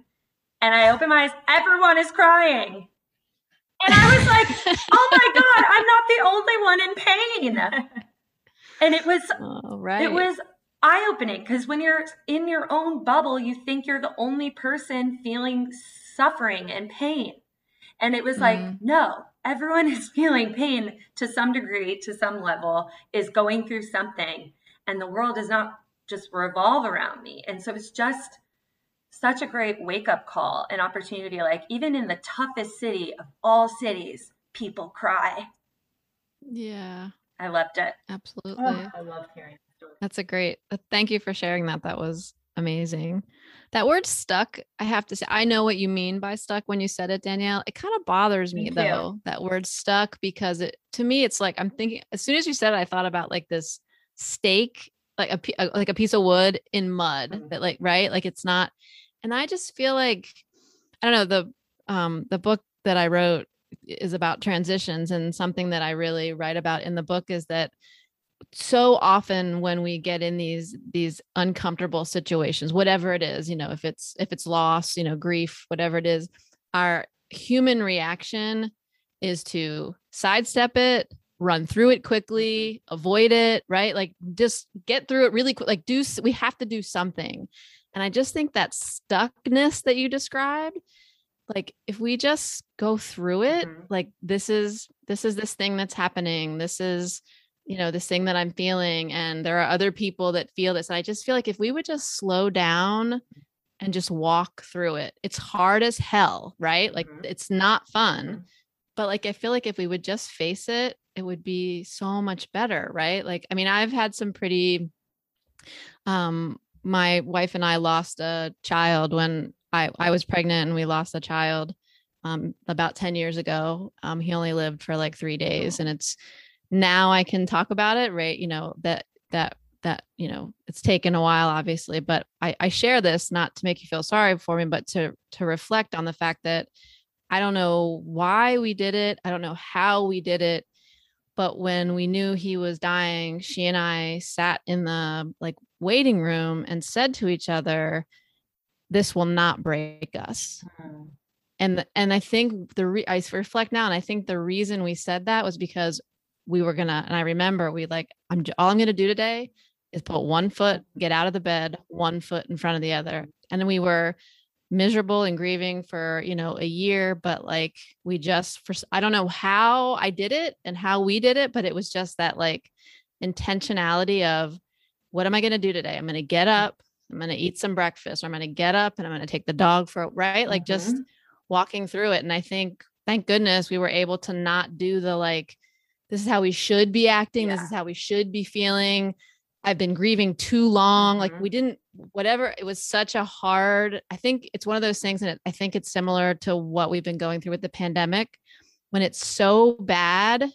And I opened my eyes, everyone is crying. And I was like, [LAUGHS] oh my God, I'm not the only one in pain. And it was right. it was eye opening because when you're in your own bubble, you think you're the only person feeling suffering and pain. And it was like, Mhm. no, everyone [LAUGHS] is feeling pain to some degree, to some level, is going through something. And the world does not just revolve around me. And so it's just such a great wake up call, an opportunity like, even in the toughest city of all cities, people cry. yeah, I loved it. absolutely. Oh, I love hearing that story. That's a great. uh, Thank you for sharing that. That was amazing. That word stuck, I have to say, I know what you mean by stuck when you said it, Danielle. It kind of bothers Me me too. though, that word stuck, because it to me, it's like I'm thinking as soon as you said it, I thought about like this stake, like a uh, like a piece of wood in mud Mhm. that like right, like it's not. And I just feel like I don't know the um the book that I wrote is about transitions and something that I really write about in the book is that so often when we get in these these uncomfortable situations whatever it is you know if it's if it's loss you know grief whatever it is our human reaction is to sidestep it run through it quickly avoid it right? Like just get through it really quick like do we have to do something. And i just think that stuckness that you described like if we just go through it Mhm. like this is this is this thing that's happening. This is you know this thing that i'm feeling and there are other people that feel this and i just feel like if we would just slow down and just walk through it it's hard as hell right like Mhm. it's not fun Mhm. but like i feel like if we would just face it it would be so much better right like i mean i've had some pretty um my wife and i lost a child when i i was pregnant and we lost a child um about 10 years ago um he only lived for like 3 days and it's now i can talk about it right? You know that that that you know it's taken a while obviously but i i share this not to make you feel sorry for me but to to reflect on the fact that i don't know why we did it. I don't know how we did it. But when we knew he was dying she and i sat in the like waiting room and said to each other this will not break us. Mm. and and i think the re- i reflect now and i think the reason we said that was because we were gonna and i remember we like i'm all i'm gonna do today is put one foot get out of the bed one foot in front of the other. And then we were miserable and grieving for you know a year but like we just for i don't know how i did it and how we did it but it was just that like intentionality of what am i going to do today? I'm going to get up i'm going to eat some breakfast or i'm going to get up and i'm going to take the dog for a right? Like just Mhm. walking through it. And i think thank goodness we were able to not do the like this is how we should be acting. This is how we should be feeling. I've been grieving too long. Like Mhm. we didn't whatever it was such a hard i think it's one of those things and it, i think it's similar to what we've been going through with the pandemic. When it's so bad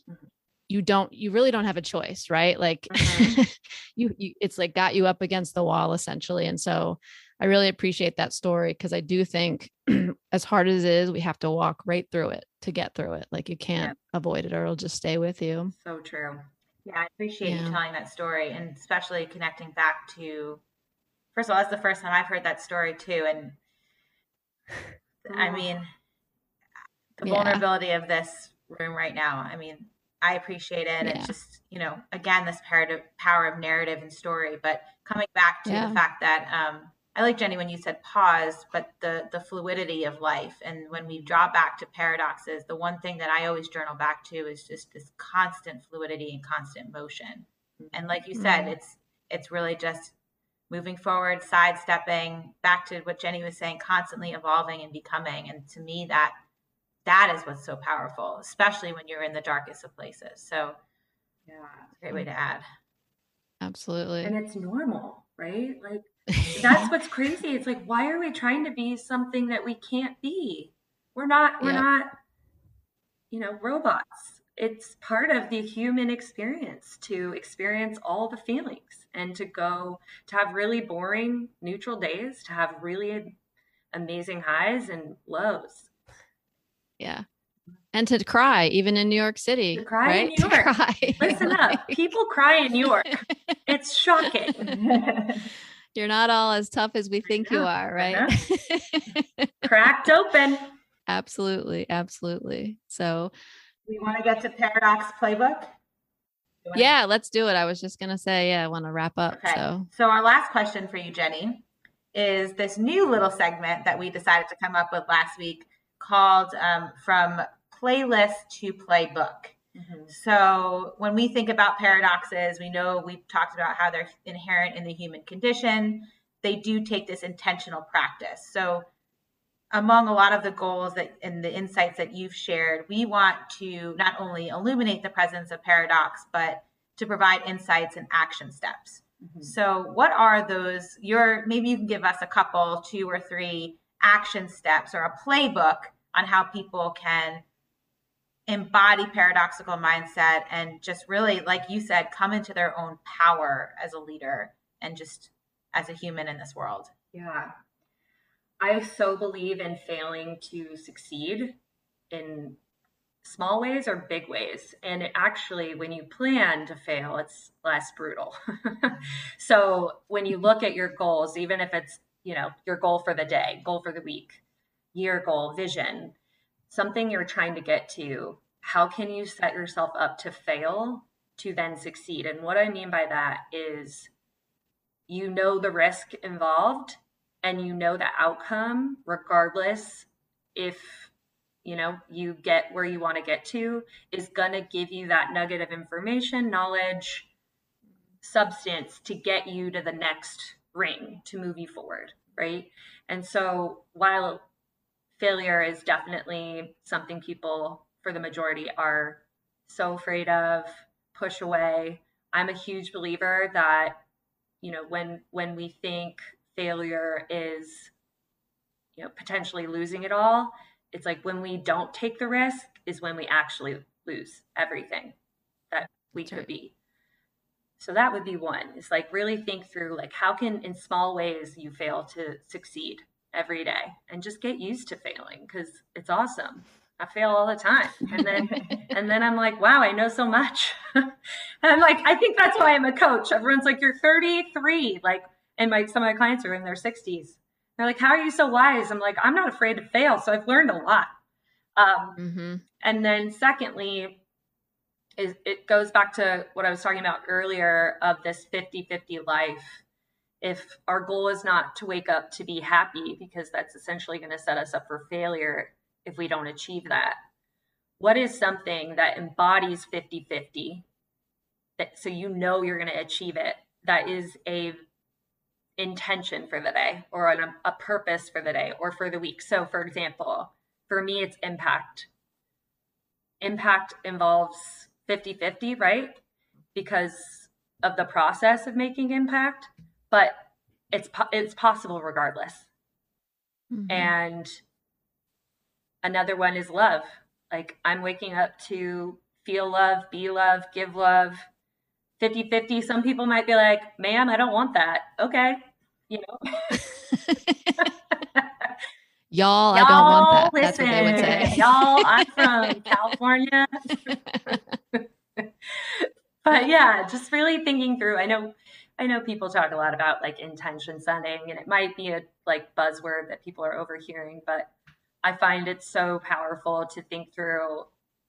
you don't you really don't have a choice right? Like Mhm. [LAUGHS] you, you it's like got you up against the wall essentially. And so i really appreciate that story because i do think [CLEARS THROAT] as hard as it is we have to walk right through it to get through it like you can't avoid it or it'll just stay with you So true. Yeah, I appreciate Yeah. you telling that story and especially connecting back to first of all, that's the first time I've heard that story too. And I [SIGHS] mean the Yeah. vulnerability of this room right now. I mean, I appreciate it. Yeah. It's just, you know, again, this power of power of narrative and story. But coming back to Yeah. the fact that um I like Jenny when you said pause, but the the fluidity of life and when we draw back to paradoxes, the one thing that I always journal back to is just this constant fluidity and constant motion. And like you said, Mhm. it's it's really just moving forward, sidestepping, back to what Jenny was saying, constantly evolving and becoming. And to me, that that is what's so powerful, especially when you're in the darkest of places. So Yeah. it's a great way to add. absolutely And it's normal, right? Like that's [LAUGHS] what's crazy. It's like, why are we trying to be something that we can't be? We're not, we're Yeah. not, you know, robots. It's part of the human experience to experience all the feelings and to go to have really boring neutral days, to have really amazing highs and lows. yeah and to cry even in New York City. To cry in right? New To York. cry. [LAUGHS] Listen up. People cry in New York. [LAUGHS] It's shocking. You're not all as tough as we think you are, right? [LAUGHS] Cracked open. absolutely, absolutely. So we want to get to Paradox Playbook. Yeah, let's do it. I was just gonna say, yeah, I want to wrap up. Okay. So So our last question for you, Jenny, is this new little segment that we decided to come up with last week called um, "From Playlist to Playbook." Mm-hmm. So when we think about paradoxes, we know we've talked about how they're inherent in the human condition. They do take this intentional practice. So among a lot of the goals that and the insights that you've shared, we want to not only illuminate the presence of paradox, but to provide insights and action steps. Mm-hmm. So, what are those? Your maybe you can give us a couple, two or three action steps or a playbook on how people can embody paradoxical mindset and just really, like you said, come into their own power as a leader and just as a human in this world. Yeah. I so believe in failing to succeed in small ways or big ways. And it actually, when you plan to fail, it's less brutal. [LAUGHS] so when you look at your goals, even if it's, you know, your goal for the day, goal for the week, year goal, vision, something you're trying to get to, how can you set yourself up to fail to then succeed? And what I mean by that is you know the risk involved and you know the outcome regardless if you know you get where you want to get to is going to give you that nugget of information knowledge substance to get you to the next ring to move you forward right and so while failure is definitely something people for the majority are so afraid of push away. I'm a huge believer that you know when when we think failure is you know potentially losing it all it's like when we don't take the risk is when we actually lose everything that we That's could right. be. So that would be one. It's like really think through like how can in small ways you fail to succeed every day and just get used to failing because it's awesome. I fail all the time. And then [LAUGHS] and then i'm like wow i know so much. And [LAUGHS] i'm like i think that's why i'm a coach. Everyone's like you're 33 like and my some of my clients are in their 60s they're like how are you so wise? I'm like i'm not afraid to fail. So i've learned a lot. Um, hmm and then secondly is it goes back to what i was talking about earlier of this 50-50 life if our goal is not to wake up to be happy because that's essentially going to set us up for failure if we don't achieve that. What is something that embodies 50-50 that so you know you're going to achieve it that is a intention for the day or an, a purpose for the day or for the week? So for example for me it's impact. Impact involves 50-50 right? Because of the process of making impact but it's po- it's possible regardless. Mm-hmm. and another one is love. Like i'm waking up to feel love be love give love. 50-50 some people might be like ma'am i don't want that. Okay you know? [LAUGHS] Y'all, I don't want that. That's what they would say. y'all i'm from [LAUGHS] california [LAUGHS] but yeah just really thinking through i know i know people talk a lot about like intention setting and it might be a like buzzword that people are overhearing but i find it so powerful to think through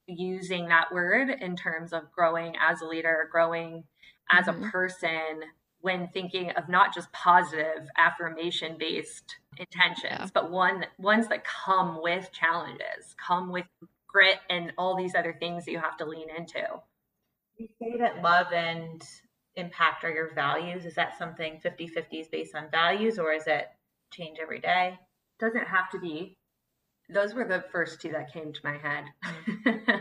using that word in terms of growing as a leader growing as Mhm. a person when thinking of not just positive affirmation based intentions Yeah. but one ones that come with challenges come with grit and all these other things that you have to lean into You say that love and impact are your values. Is that something 50 50 is based on values or is it change every day? doesn't have to be those were the first two that came to my head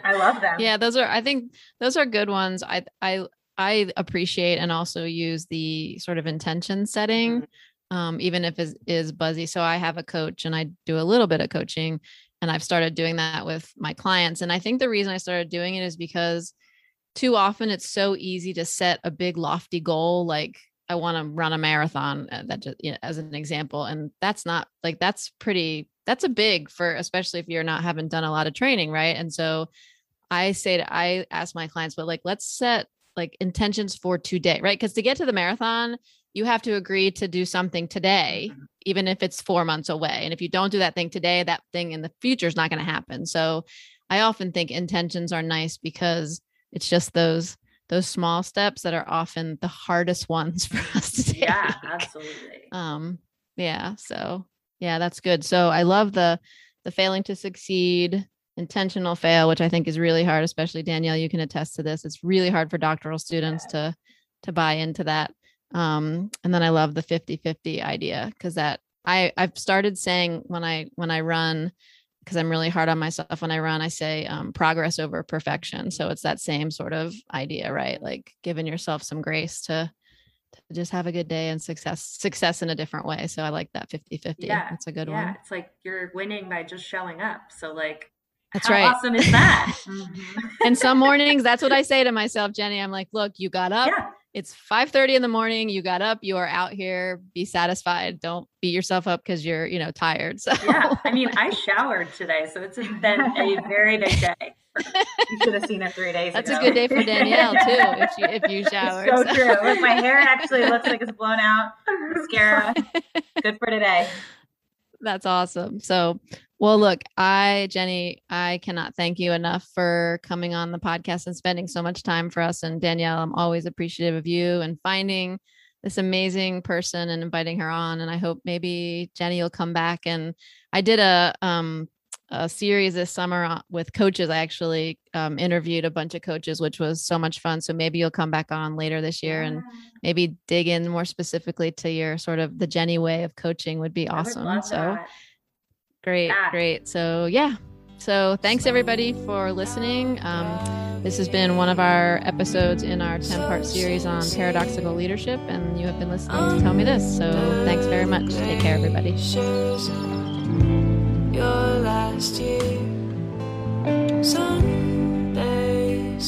I love them. yeah those are i think those are good ones i i i appreciate and also use the sort of intention setting um, even if it is buzzy so i have a coach and i do a little bit of coaching and i've started doing that with my clients and i think the reason i started doing it is because too often it's so easy to set a big lofty goal like i want to run a marathon uh, that just you know, as an example and that's not like that's pretty that's a big for especially if you're not haven't done a lot of training, right? And so I say to I ask my clients, but like let's set like intentions for today, right? Because to get to the marathon, you have to agree to do something today, Mhm. even if it's four months away. And if you don't do that thing today, that thing in the future is not going to happen. So I often think intentions are nice because it's just those those small steps that are often the hardest [LAUGHS] ones for us to take. Yeah, absolutely. Um, yeah. So yeah, that's good. So I love the the failing to succeed, intentional fail, which I think is really hard, especially Danielle, you can attest to this. It's really hard for doctoral students to to buy into that. Um, and then I love the 50-50 idea because that I I've started saying when I when I run because I'm really hard on myself when I run, I say um, progress over perfection. So it's that same sort of idea, right? Like giving yourself some grace to, to just have a good day and success, success in a different way. So I like that 50 50. Yeah, That's a good one. yeah, one. it's like you're winning by just showing up. So like, That's how right. awesome is that? [LAUGHS] And some mornings, that's what I say to myself, Jenny. I'm like, look, you got up. yeah, It's 5 30 in the morning. You got up. You are out here. Be satisfied. Don't beat yourself up because you're, you know, tired. [LAUGHS] So yeah. I mean, I showered today, so it's been a very big day. [LAUGHS] You should have seen it three days that's ago. a good day for Danielle too. If you, if you [LAUGHS] showered. so So- true. Look, my hair actually looks like it's blown out. Mascara. Good for today. That's awesome. So, well, look, I, Jenny, I cannot thank you enough for coming on the podcast and spending so much time for us. And Danielle, I'm always appreciative of you and finding this amazing person and inviting her on. And I hope maybe Jenny will come back. And I did a, um, a series this summer with coaches. I actually um, interviewed a bunch of coaches, which was so much fun. So maybe you'll come back on later this year and maybe dig in more specifically to your sort of the Jenny way of coaching would be would awesome. So that. Great, Yeah. great. So yeah. So thanks everybody for listening. Um, this has been one of our episodes in our 10 part series on paradoxical leadership, and you have been listening to Tell Me This. So thanks very much. Take care, everybody. Your last year, someday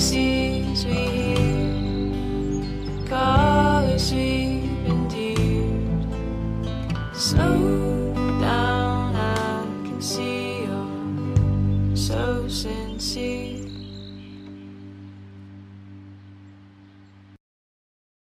galaxies we hear, colors we've endured. Slow